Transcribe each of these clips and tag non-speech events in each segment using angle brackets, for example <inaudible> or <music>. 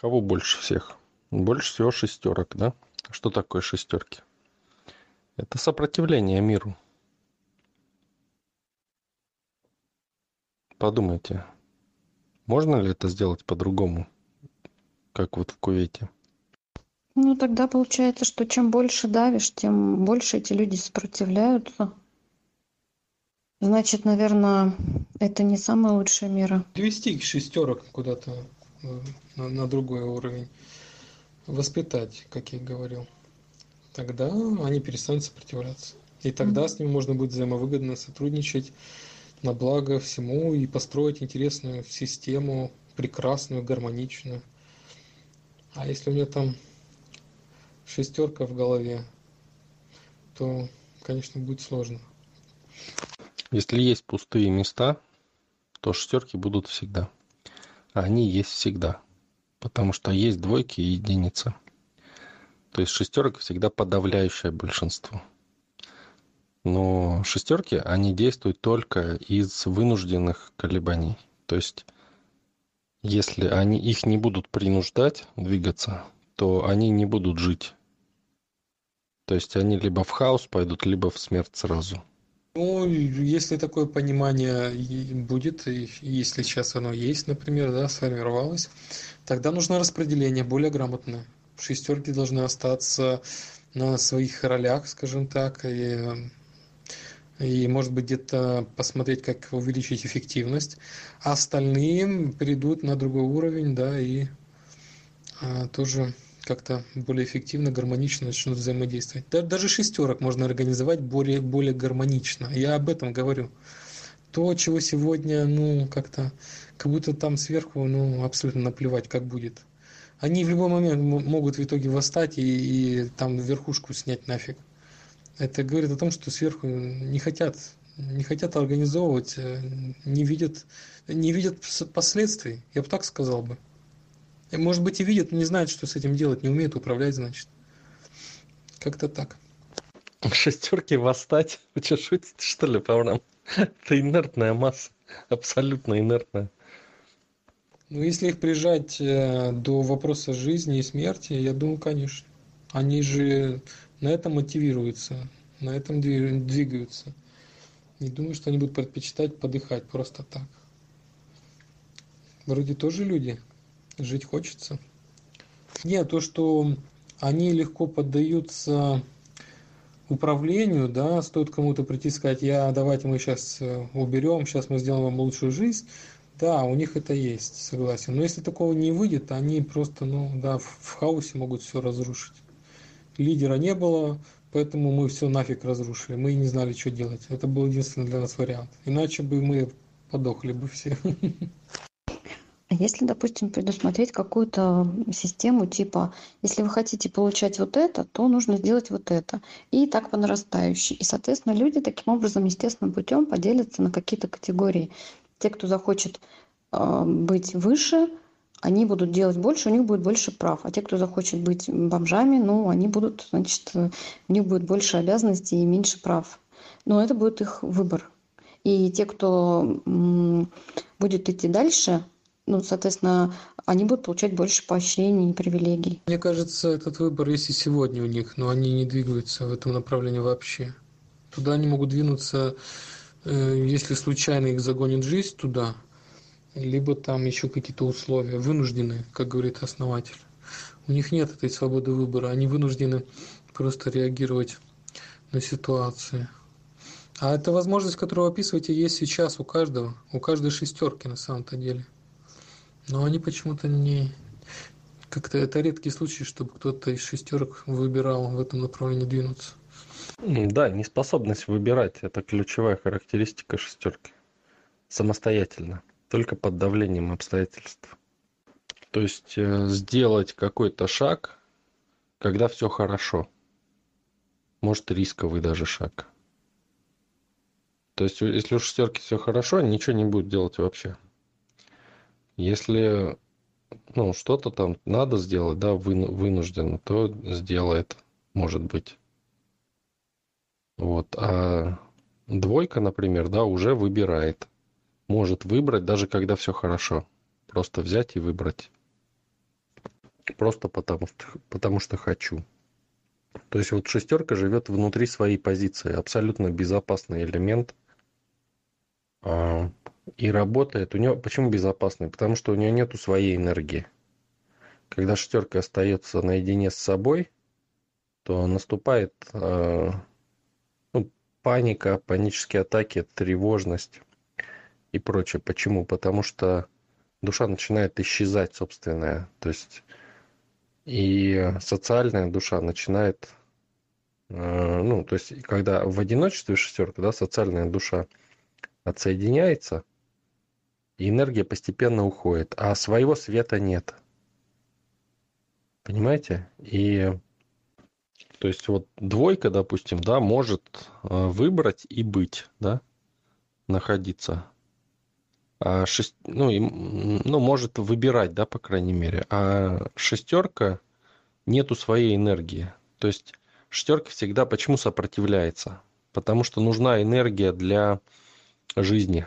Кого больше всех? Больше всего шестерок, да? Что такое шестерки? Это сопротивление миру. Подумайте, можно ли это сделать по-другому, как вот в Кувейте? Ну, тогда получается, что чем больше давишь, тем больше эти люди сопротивляются. Значит, наверное, это не самая лучшая мера. Довести их шестерок куда-то на, на другой уровень. Воспитать, как я и говорил. Тогда они перестанут сопротивляться. И тогда mm-hmm. с ними можно будет взаимовыгодно сотрудничать на благо всему и построить интересную систему, прекрасную, гармоничную. А если у меня там шестерка в голове, то, конечно, будет сложно. Если есть пустые места, то шестерки будут всегда. Они есть всегда. Потому что есть двойки и единицы. То есть шестерок всегда подавляющее большинство. Но шестерки, они действуют только из вынужденных колебаний. То есть, если они их не будут принуждать двигаться, то они не будут жить. То есть они либо в хаос пойдут, либо в смерть сразу. Ну, если такое понимание будет, и если сейчас оно есть, например, да, сформировалось, тогда нужно распределение более грамотное. Шестерки должны остаться на своих ролях, скажем так, и и, может быть, где-то посмотреть, как увеличить эффективность. А остальные придут на другой уровень, да, и а, тоже как-то более эффективно, гармонично начнут взаимодействовать. Да, даже шестерок можно организовать более, более гармонично. Я об этом говорю. То, чего сегодня, ну, как-то, как будто там сверху, ну, абсолютно наплевать, как будет. Они в любой момент могут в итоге восстать и, и там верхушку снять нафиг это говорит о том что сверху не хотят не хотят организовывать э, не видят не видят последствий я бы так сказал бы может быть и видят но не знают что с этим делать не умеют управлять значит. Как-то так. Шестерки восстать? <laughs> Вы что шутите что ли по нам <laughs> это инертная масса абсолютно инертная. Ну если их прижать э, до вопроса жизни и смерти я думаю конечно. Они же на этом мотивируются, на этом двигаются. Не думаю, что они будут предпочитать подыхать просто так. Вроде тоже люди, жить хочется. Нет, то, что они легко поддаются управлению, да, стоит кому-то прийти и сказать, я, давайте мы сейчас э, уберем, сейчас мы сделаем вам лучшую жизнь, да, у них это есть, согласен. Но если такого не выйдет, они просто, ну, да, в хаосе могут все разрушить лидера не было, поэтому мы все нафиг разрушили. Мы не знали, что делать. Это был единственный для нас вариант. Иначе бы мы подохли бы все. <laughs> А если, допустим, предусмотреть какую-то систему типа, если вы хотите получать вот это, то нужно сделать вот это. И так по нарастающей. И, соответственно, люди таким образом, естественным путем поделятся на какие-то категории. Те, кто захочет э, быть выше, они будут делать больше, у них будет больше прав. А те, кто захочет быть бомжами, ну, они будут, значит, у них будет больше обязанностей и меньше прав. Но это будет их выбор. И те, кто будет идти дальше, ну, соответственно, они будут получать больше поощрений и привилегий. Мне кажется, этот выбор есть и сегодня у них, но они не двигаются в этом направлении вообще. Туда они могут двинуться, э, если случайно их загонит жизнь туда, либо там еще какие-то условия, вынуждены, как говорит основатель. У них нет этой свободы выбора, они вынуждены просто реагировать на ситуации. А это возможность, которую вы описываете, есть сейчас у каждого, у каждой шестерки на самом-то деле. Но они почему-то не... Как-то это редкий случай, чтобы кто-то из шестерок выбирал в этом направлении двинуться. Да, неспособность выбирать – это ключевая характеристика шестерки. Самостоятельно только под давлением обстоятельств. То есть э, сделать какой-то шаг, когда все хорошо. Может рисковый даже шаг. То есть если у шестерки все хорошо, ничего не будет делать вообще. Если ну, что-то там надо сделать, да, вынужденно, то сделает, может быть. Вот. А двойка, например, да, уже выбирает может выбрать, даже когда все хорошо. Просто взять и выбрать. просто потому потому что хочу. То есть вот шестерка живет внутри своей позиции, абсолютно безопасный элемент. И работает у него. Почему безопасный? Потому что у нее нету своей энергии. Когда шестерка остается наедине с собой, то наступает э, ну, паника, панические атаки, тревожность и прочее. Почему? Потому что душа начинает исчезать собственная. То есть и социальная душа начинает, э, ну, то есть когда в одиночестве шестерка, да, социальная душа отсоединяется, и энергия постепенно уходит, а своего света нет. Понимаете? И то есть вот двойка, допустим, да, может э, выбрать и быть, да, находиться. А шесть, ну, и, ну, может выбирать, да, по крайней мере. А шестерка нету своей энергии. То есть шестерка всегда почему сопротивляется? Потому что нужна энергия для жизни.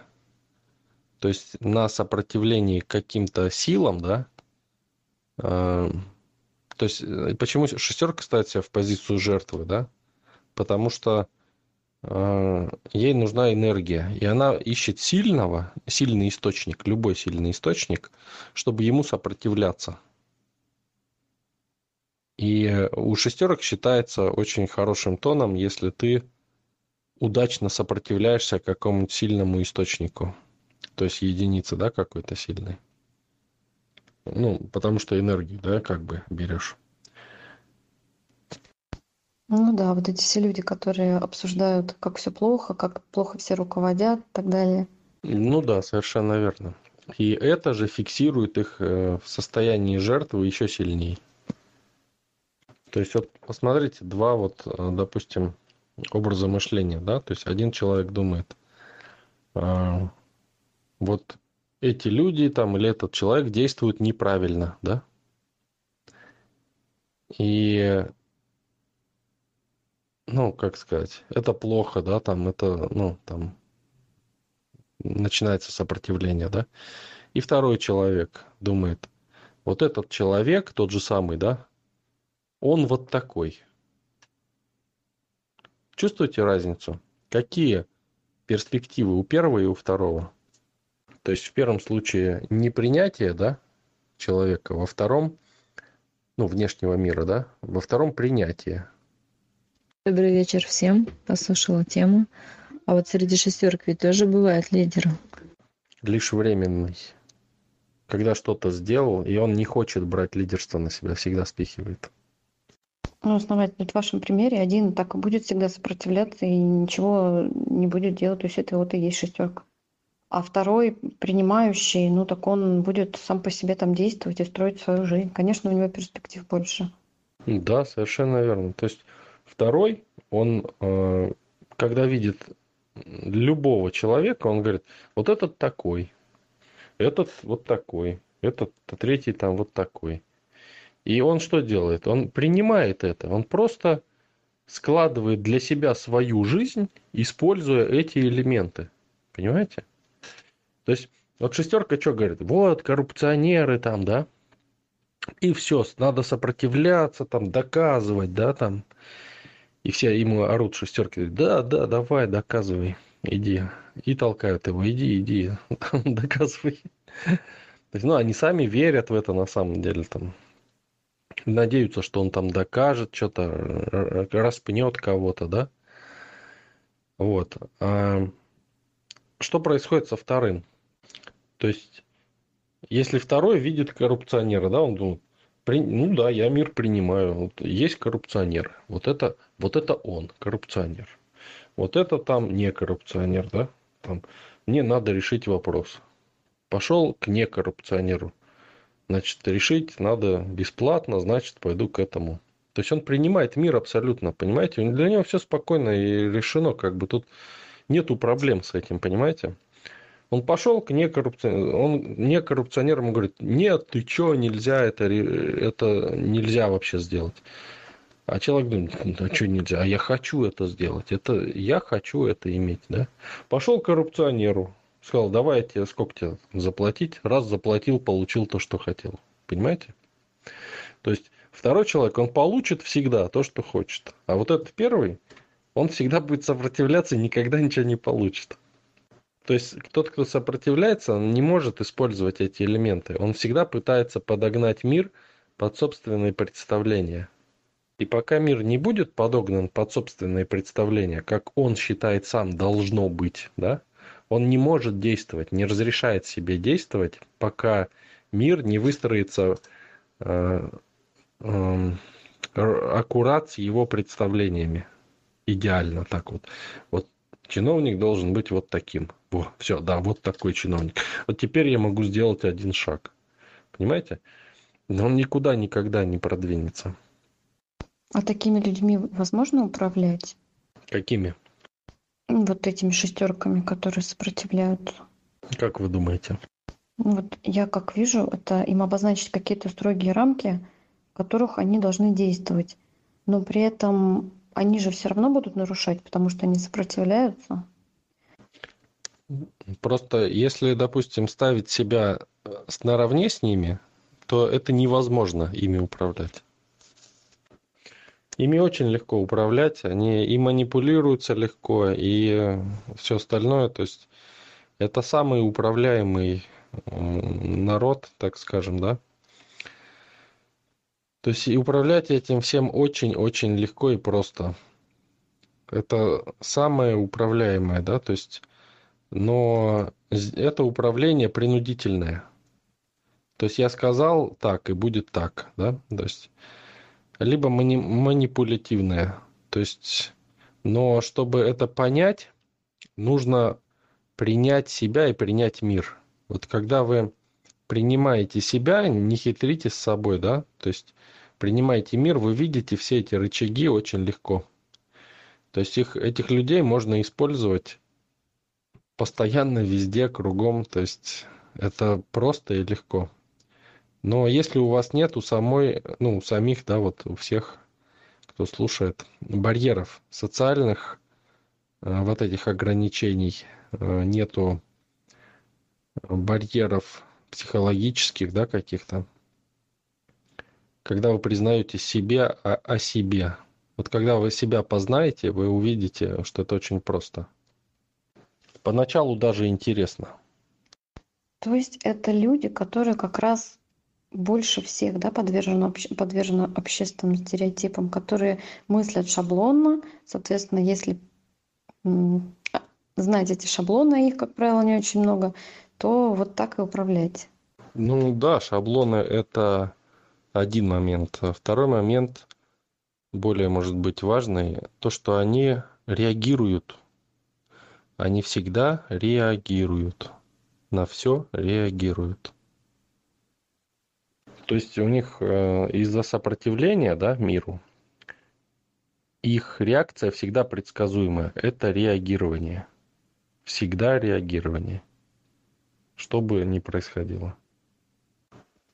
То есть на сопротивлении каким-то силам, да, э, то есть э, почему шестерка ставит себя в позицию жертвы, да? Потому что э, ей нужна энергия, и она ищет сильного, сильный источник, любой сильный источник, чтобы ему сопротивляться. И у шестерок считается очень хорошим тоном, если ты удачно сопротивляешься какому-нибудь сильному источнику, то есть единице, да, какой-то сильной. Ну, потому что энергию, да, как бы берешь. Ну да, вот эти все люди, которые обсуждают, как все плохо, как плохо все руководят и так далее. Ну да, совершенно верно. И это же фиксирует их э, в состоянии жертвы еще сильнее. То есть вот посмотрите, два вот, э, допустим, образа мышления, да, то есть один человек думает, а, вот эти люди там или этот человек действуют неправильно, да? И, ну, как сказать, это плохо, да, там, это, ну, там, начинается сопротивление, да? И второй человек думает, вот этот человек, тот же самый, да, он вот такой. Чувствуете разницу? Какие перспективы у первого и у второго? То есть в первом случае непринятие, да, человека, во втором, ну, внешнего мира, да, во втором принятие. Добрый вечер всем. Послушала тему. А вот среди шестерок ведь тоже бывает лидер. Лишь временный. Когда что-то сделал, и он не хочет брать лидерство на себя, всегда спихивает. Ну, основательно, в вашем примере один так и будет всегда сопротивляться и ничего не будет делать. То есть это вот и есть шестерка а второй принимающий, ну так он будет сам по себе там действовать и строить свою жизнь. Конечно, у него перспектив больше. Да, совершенно верно. То есть второй, он, э, когда видит любого человека, он говорит, вот этот такой, этот вот такой, этот третий там вот такой. И он что делает? Он принимает это, он просто складывает для себя свою жизнь, используя эти элементы. Понимаете? То есть, вот шестерка что говорит? Вот, коррупционеры там, да? И все, надо сопротивляться, там, доказывать, да, там. И все ему орут шестерки, да, да, давай, доказывай, иди. И толкают его, иди, иди, <laughs> доказывай. То есть, ну, они сами верят в это на самом деле, там. Надеются, что он там докажет, что-то распнет кого-то, да? Вот. Что происходит со вторым? То есть, если второй видит коррупционера, да, он думает, при, ну да, я мир принимаю. Вот есть коррупционер. Вот это, вот это он, коррупционер. Вот это там не коррупционер, да? Там, мне надо решить вопрос. Пошел к некоррупционеру. Значит, решить надо бесплатно, значит, пойду к этому. То есть он принимает мир абсолютно, понимаете? Для него все спокойно и решено, как бы тут нету проблем с этим, понимаете? Он пошел к некоррупционеру, он некоррупционерам говорит, нет, ты что, нельзя это, это нельзя вообще сделать. А человек думает, ну что нельзя, а я хочу это сделать, это я хочу это иметь, да. Пошел к коррупционеру, сказал, давай я тебе сколько тебе заплатить, раз заплатил, получил то, что хотел, понимаете? То есть второй человек, он получит всегда то, что хочет. А вот этот первый, он всегда будет сопротивляться и никогда ничего не получит. То есть тот, кто сопротивляется, он не может использовать эти элементы. Он всегда пытается подогнать мир под собственные представления. И пока мир не будет подогнан под собственные представления, как он считает сам должно быть, да, он не может действовать, не разрешает себе действовать, пока мир не выстроится э, э, аккурат с его представлениями. Идеально так вот. Вот чиновник должен быть вот таким. Во, все, да, вот такой чиновник. Вот теперь я могу сделать один шаг. Понимаете? Но он никуда никогда не продвинется. А такими людьми возможно управлять? Какими? Вот этими шестерками, которые сопротивляются. Как вы думаете? Вот я как вижу, это им обозначить какие-то строгие рамки, в которых они должны действовать. Но при этом они же все равно будут нарушать, потому что они сопротивляются. Просто если, допустим, ставить себя наравне с ними, то это невозможно ими управлять. Ими очень легко управлять, они и манипулируются легко, и все остальное. То есть это самый управляемый народ, так скажем, да. То есть и управлять этим всем очень-очень легко и просто. Это самое управляемое, да, то есть, но это управление принудительное. То есть я сказал так, и будет так, да, то есть либо мани- манипулятивное. То есть, но чтобы это понять, нужно принять себя и принять мир. Вот когда вы принимаете себя, не хитрите с собой, да, то есть принимаете мир, вы видите все эти рычаги очень легко. То есть их, этих людей можно использовать постоянно, везде, кругом, то есть это просто и легко. Но если у вас нет у самой, ну, у самих, да, вот у всех, кто слушает, барьеров социальных, э, вот этих ограничений, э, нету барьеров психологических, да, каких-то, когда вы признаете себе о, о себе. Вот когда вы себя познаете, вы увидите, что это очень просто. Поначалу даже интересно. То есть это люди, которые как раз больше всех да, подвержены, подвержены общественным стереотипам, которые мыслят шаблонно. Соответственно, если знать эти шаблоны, их, как правило, не очень много, то вот так и управлять. Ну да, шаблоны – это один момент. Второй момент, более, может быть, важный, то, что они реагируют. Они всегда реагируют. На все реагируют. То есть у них э, из-за сопротивления да, миру, их реакция всегда предсказуемая. Это реагирование. Всегда реагирование. Что бы ни происходило.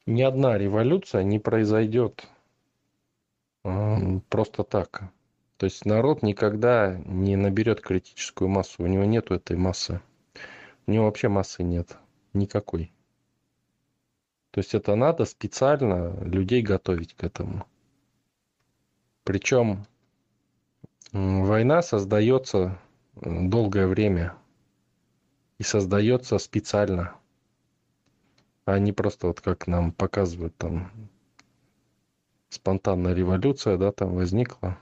Ни одна революция не произойдет э, просто так. То есть народ никогда не наберет критическую массу. У него нету этой массы. У него вообще массы нет. Никакой. То есть это надо специально людей готовить к этому. Причем война создается долгое время и создается специально, а не просто вот как нам показывают там спонтанная революция, да, там возникла.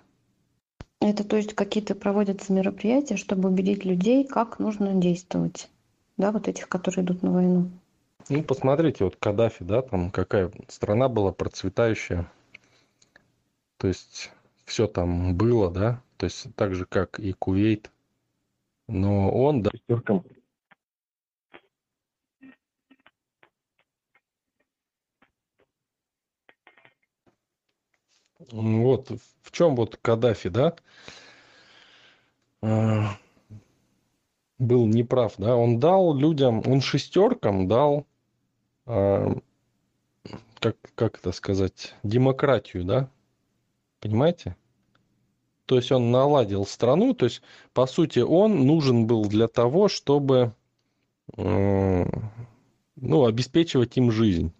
Это то есть какие-то проводятся мероприятия, чтобы убедить людей, как нужно действовать, да, вот этих, которые идут на войну. Ну, посмотрите, вот Каддафи, да, там какая страна была процветающая. То есть все там было, да, то есть так же, как и Кувейт. Но он, да, Вот в чем вот Каддафи, да, а, был неправ, да, он дал людям, он шестеркам дал а, как, как это сказать, демократию, да? Понимаете? То есть он наладил страну, то есть, по сути, он нужен был для того, чтобы ну, обеспечивать им жизнь.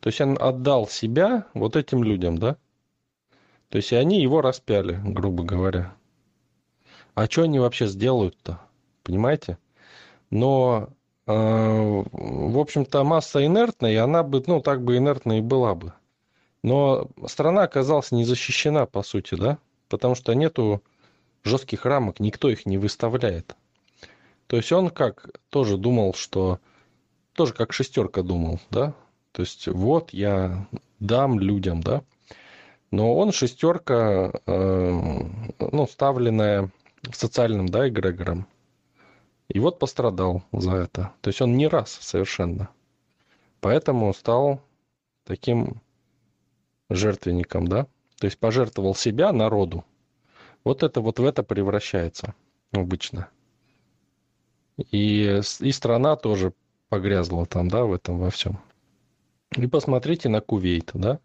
То есть он отдал себя вот этим людям, да? То есть они его распяли, грубо говоря. А что они вообще сделают-то? Понимаете? Но, э, в общем-то, масса инертная, и она бы, ну, так бы инертной и была бы. Но страна оказалась не защищена, по сути, да? Потому что нету жестких рамок, никто их не выставляет. То есть он как тоже думал, что... Тоже как шестерка думал, да? То есть вот я дам людям, да? Но он шестерка, э, ну, ставленная социальным, да, эгрегором. И вот пострадал за это. То есть он не раз совершенно. Поэтому стал таким жертвенником, да? То есть пожертвовал себя народу. Вот это вот в это превращается обычно. И, и страна тоже погрязла там, да, в этом во всем. И посмотрите на Кувейт, да?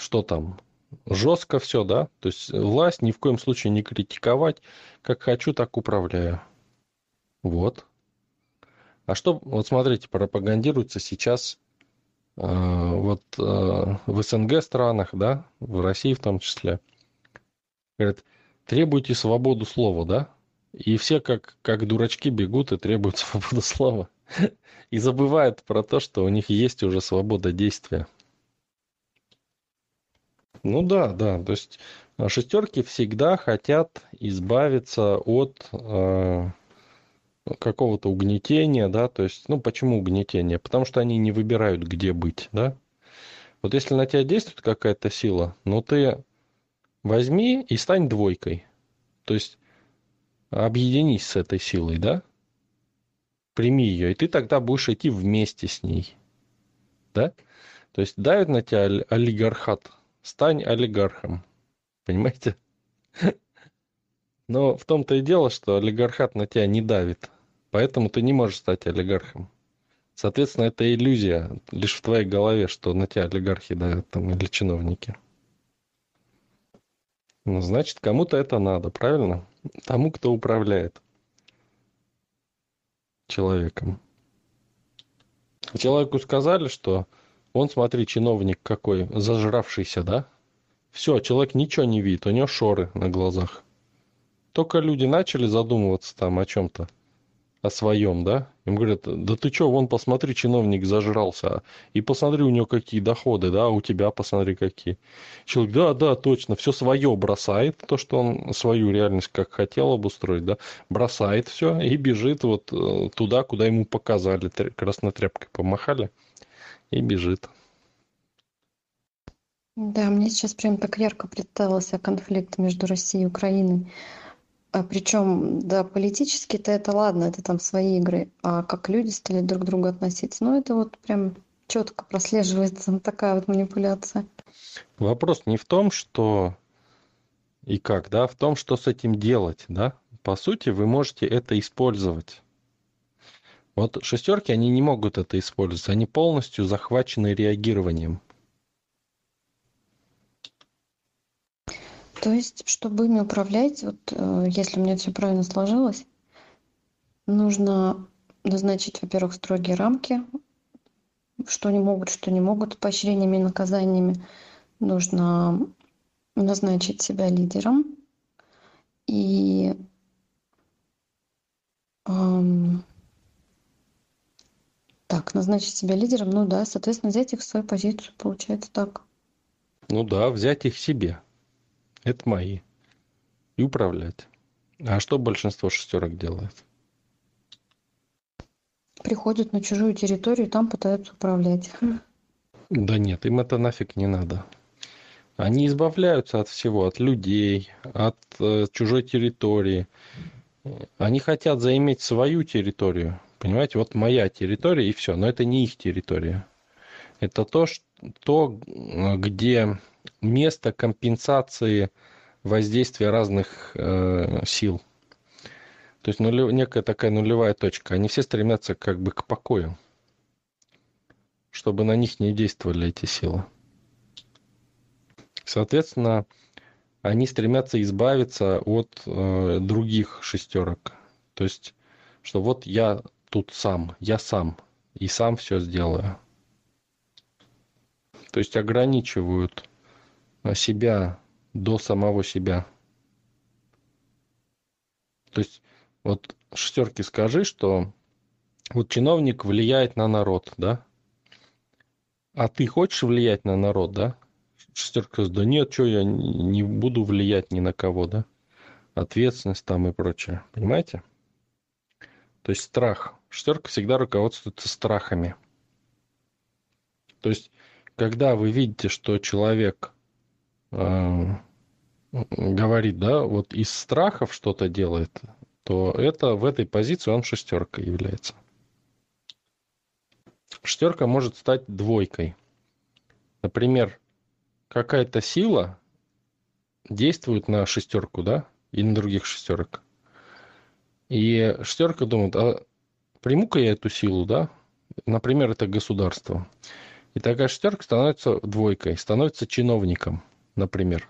Что там? Жестко все, да? То есть власть ни в коем случае не критиковать. Как хочу, так управляю. Вот. А что, вот смотрите, пропагандируется сейчас э, вот э, в СНГ странах, да, в России в том числе. Говорят, требуйте свободу слова, да? И все как, как дурачки бегут и требуют <laughs> свободу слова. И забывают про то, что у них есть уже свобода действия. Ну да, да. То есть а, шестерки всегда хотят избавиться от э, какого-то угнетения, да. То есть, ну почему угнетение? Потому что они не выбирают, где быть, да. Вот если на тебя действует какая-то сила, ну ты возьми и стань двойкой. То есть объединись с этой силой, да? Прими ее, и ты тогда будешь идти вместе с ней. Да? То есть давит на тебя олигархат, стань олигархом. Понимаете? Но в том-то и дело, что олигархат на тебя не давит. Поэтому ты не можешь стать олигархом. Соответственно, это иллюзия лишь в твоей голове, что на тебя олигархи давят там или чиновники. Ну, значит, кому-то это надо, правильно? Тому, кто управляет человеком. Человеку сказали, что он, смотри, чиновник какой, зажравшийся, да? Все, человек ничего не видит, у него шоры на глазах. Только люди начали задумываться там о чем-то о своем, да? Им говорят, да ты что, вон посмотри, чиновник зажрался, и посмотри у него какие доходы, да, у тебя посмотри какие. Человек, да, да, точно, все свое бросает, то, что он свою реальность как хотел обустроить, да, бросает все и бежит вот э, туда, куда ему показали, красной тряпкой помахали, и бежит. Да, мне сейчас прям так ярко представился конфликт между Россией и Украиной. А причем, да, политически-то это ладно, это там свои игры, а как люди стали друг к другу относиться, ну это вот прям четко прослеживается <laughs> такая вот манипуляция. Вопрос не в том, что и как, да, в том, что с этим делать, да. По сути, вы можете это использовать. Вот шестерки, они не могут это использовать, они полностью захвачены реагированием. То есть, чтобы ими управлять, вот э, если у меня все правильно сложилось, нужно назначить, во-первых, строгие рамки, что они могут, что не могут, поощрениями и наказаниями. Нужно назначить себя лидером и эм, так, назначить себя лидером, ну да, соответственно, взять их в свою позицию, получается так. Ну да, взять их себе это мои. И управлять. А что большинство шестерок делает? Приходят на чужую территорию, там пытаются управлять. Да нет, им это нафиг не надо. Они избавляются от всего, от людей, от э, чужой территории. Они хотят заиметь свою территорию. Понимаете, вот моя территория и все, но это не их территория. Это то, что, то где место компенсации воздействия разных э, сил. То есть нулев, некая такая нулевая точка. Они все стремятся как бы к покою, чтобы на них не действовали эти силы. Соответственно, они стремятся избавиться от э, других шестерок. То есть, что вот я тут сам, я сам, и сам все сделаю. То есть ограничивают себя до самого себя. То есть вот шестерки скажи, что вот чиновник влияет на народ, да? А ты хочешь влиять на народ, да? Шестерка да нет, что я не буду влиять ни на кого, да? Ответственность там и прочее. Понимаете? То есть страх. Шестерка всегда руководствуется страхами. То есть, когда вы видите, что человек э, говорит, да, вот из страхов что-то делает, то это в этой позиции он шестерка является. Шестерка может стать двойкой. Например, какая-то сила действует на шестерку, да, и на других шестерок. И шестерка думает, а приму-ка я эту силу, да, например, это государство. И такая шестерка становится двойкой, становится чиновником, например.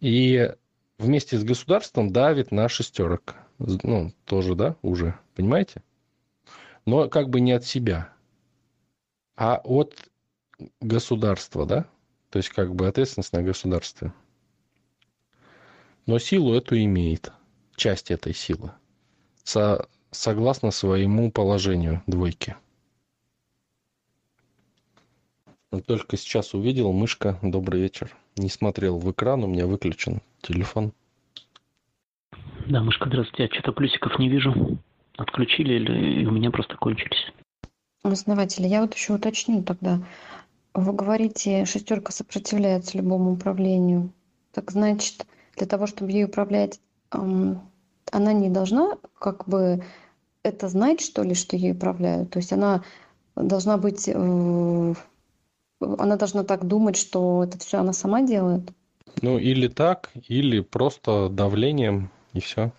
И вместе с государством давит на шестерок. Ну, тоже, да, уже, понимаете? но как бы не от себя, а от государства, да? То есть как бы ответственность на государстве. Но силу эту имеет, часть этой силы, со, согласно своему положению двойки. Только сейчас увидел, мышка, добрый вечер. Не смотрел в экран, у меня выключен телефон. Да, мышка, здравствуйте. Я что-то плюсиков не вижу отключили или у меня просто кончились? Основатель, я вот еще уточню тогда. Вы говорите, шестерка сопротивляется любому управлению. Так значит, для того, чтобы ей управлять, она не должна как бы это знать, что ли, что ей управляют? То есть она должна быть... Э, она должна так думать, что это все она сама делает? Ну, или так, или просто давлением, и все.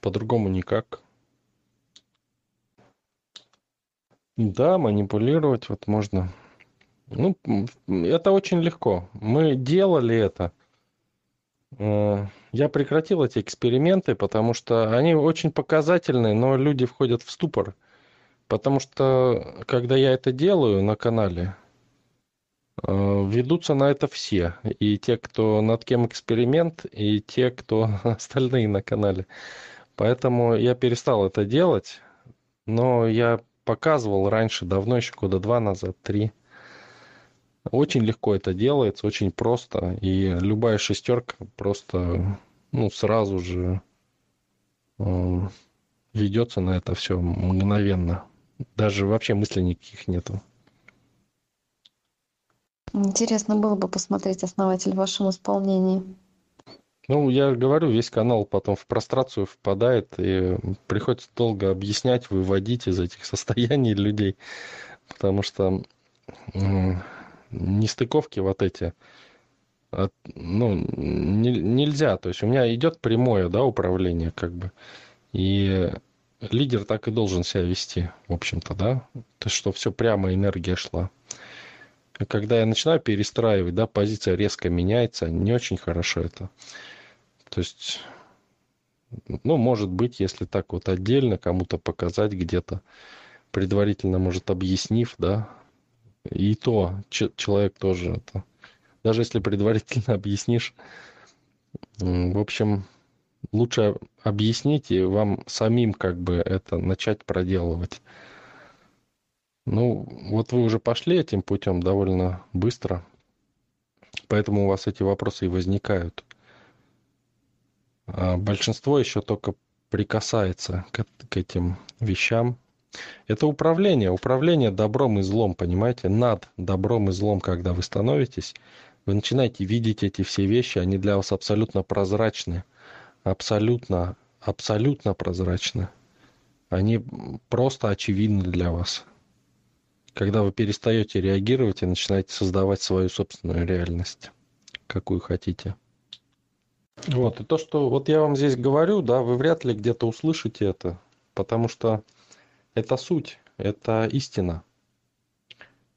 По-другому никак. Да, манипулировать вот можно. Ну, это очень легко. Мы делали это. Э, я прекратил эти эксперименты, потому что они очень показательные, но люди входят в ступор. Потому что, когда я это делаю на канале, э, ведутся на это все. И те, кто над кем эксперимент, и те, кто <laughs> остальные на канале. Поэтому я перестал это делать. Но я показывал раньше, давно, еще года два назад, три. Очень легко это делается, очень просто. И любая шестерка просто ну, сразу же э, ведется на это все мгновенно. Даже вообще мыслей никаких нету. Интересно было бы посмотреть основатель в вашем исполнении. Ну, я говорю, весь канал потом в прострацию впадает, и приходится долго объяснять, выводить из этих состояний людей, потому что нестыковки вот эти, ну, не, нельзя, то есть у меня идет прямое, да, управление, как бы, и лидер так и должен себя вести, в общем-то, да, то есть, что все прямо энергия шла. Когда я начинаю перестраивать, да, позиция резко меняется, не очень хорошо это. То есть, ну, может быть, если так вот отдельно кому-то показать где-то, предварительно, может, объяснив, да, и то человек тоже это, даже если предварительно <laughs> объяснишь, в общем, лучше объяснить и вам самим как бы это начать проделывать. Ну, вот вы уже пошли этим путем довольно быстро, поэтому у вас эти вопросы и возникают. А большинство еще только прикасается к, к этим вещам. Это управление, управление добром и злом, понимаете, над добром и злом, когда вы становитесь, вы начинаете видеть эти все вещи, они для вас абсолютно прозрачны, абсолютно, абсолютно прозрачны. Они просто очевидны для вас. Когда вы перестаете реагировать и начинаете создавать свою собственную реальность, какую хотите. Вот, и то, что вот я вам здесь говорю, да, вы вряд ли где-то услышите это, потому что это суть, это истина.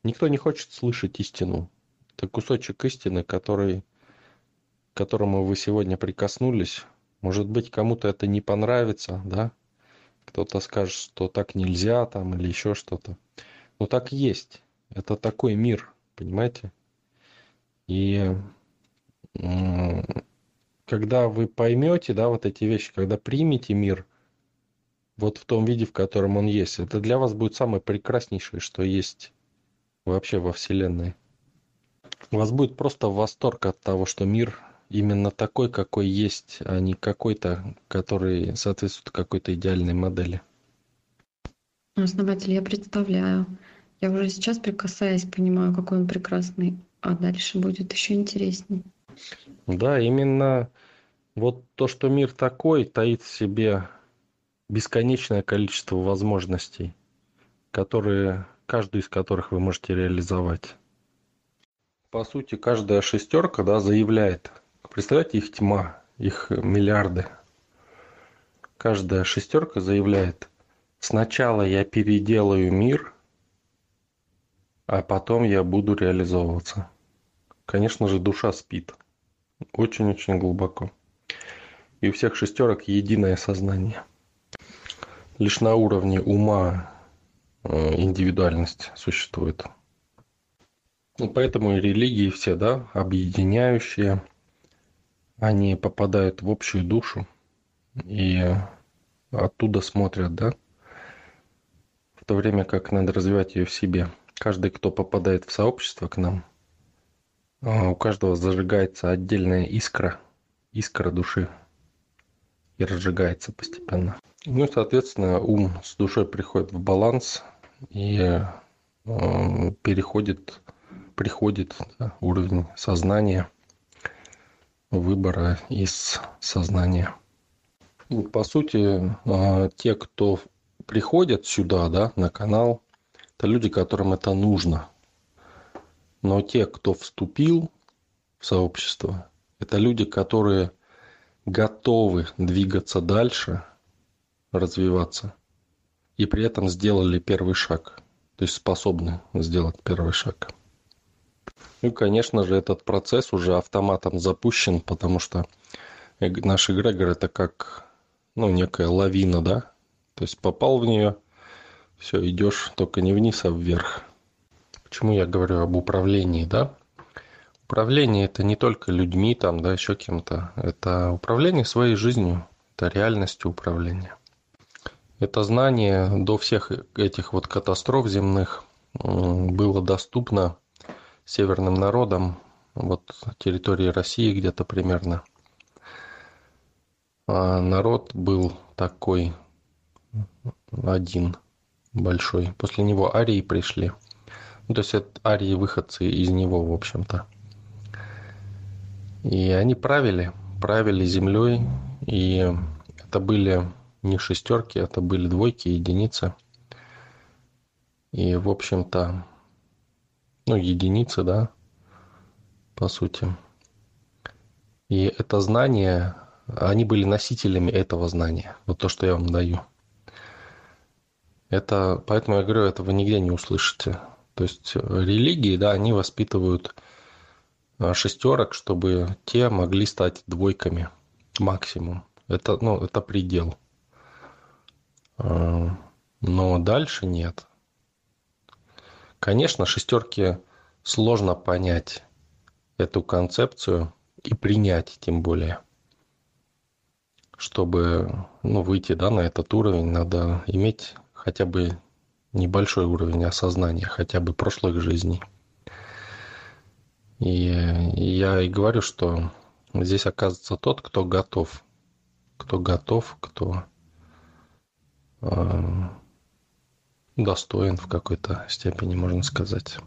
Никто не хочет слышать истину. Это кусочек истины, который, к которому вы сегодня прикоснулись. Может быть, кому-то это не понравится, да? Кто-то скажет, что так нельзя там или еще что-то. Но так есть. Это такой мир. Понимаете? И когда вы поймете, да, вот эти вещи, когда примете мир вот в том виде, в котором он есть, это для вас будет самое прекраснейшее, что есть вообще во Вселенной. У вас будет просто восторг от того, что мир именно такой, какой есть, а не какой-то, который соответствует какой-то идеальной модели. Основатель, я представляю. Я уже сейчас, прикасаясь, понимаю, какой он прекрасный. А дальше будет еще интересней. Да, именно вот то, что мир такой, таит в себе бесконечное количество возможностей, которые, каждую из которых вы можете реализовать. По сути, каждая шестерка да, заявляет, представляете, их тьма, их миллиарды. Каждая шестерка заявляет, сначала я переделаю мир, а потом я буду реализовываться. Конечно же, душа спит. Очень-очень глубоко. И у всех шестерок единое сознание. Лишь на уровне ума э, индивидуальность существует. Ну, поэтому и религии все, да, объединяющие, они попадают в общую душу и оттуда смотрят, да, в то время как надо развивать ее в себе. Каждый, кто попадает в сообщество к нам, а, у каждого зажигается отдельная искра, искра души и разжигается постепенно. Ну и, соответственно, ум с душой приходит в баланс и э, переходит, приходит да, уровень сознания, выбора из сознания. Ну, по сути, э, те, кто приходят сюда, да, на канал, это люди, которым это нужно. Но те, кто вступил в сообщество, это люди, которые готовы двигаться дальше – развиваться и при этом сделали первый шаг, то есть способны сделать первый шаг. Ну конечно же, этот процесс уже автоматом запущен, потому что наш эгрегор это как ну, некая лавина, да? То есть попал в нее, все, идешь только не вниз, а вверх. Почему я говорю об управлении, да? Управление это не только людьми, там, да, еще кем-то. Это управление своей жизнью, это реальностью управления. Это знание до всех этих вот катастроф земных было доступно северным народам, вот территории России где-то примерно. А народ был такой один большой. После него арии пришли. Ну, то есть это арии выходцы из него, в общем-то. И они правили, правили землей, и это были не шестерки, это были двойки, единицы. И, в общем-то, ну, единицы, да, по сути. И это знание, они были носителями этого знания. Вот то, что я вам даю. Это, поэтому я говорю, этого нигде не услышите. То есть религии, да, они воспитывают а, шестерок, чтобы те могли стать двойками максимум. Это, ну, это предел. А, но дальше нет. Конечно, шестерки сложно понять эту концепцию и принять тем более. Чтобы ну, выйти да, на этот уровень, надо иметь хотя бы небольшой уровень осознания, хотя бы прошлых жизней. И я и говорю, что здесь оказывается тот, кто готов. Кто готов, кто достоин в какой-то степени, можно сказать.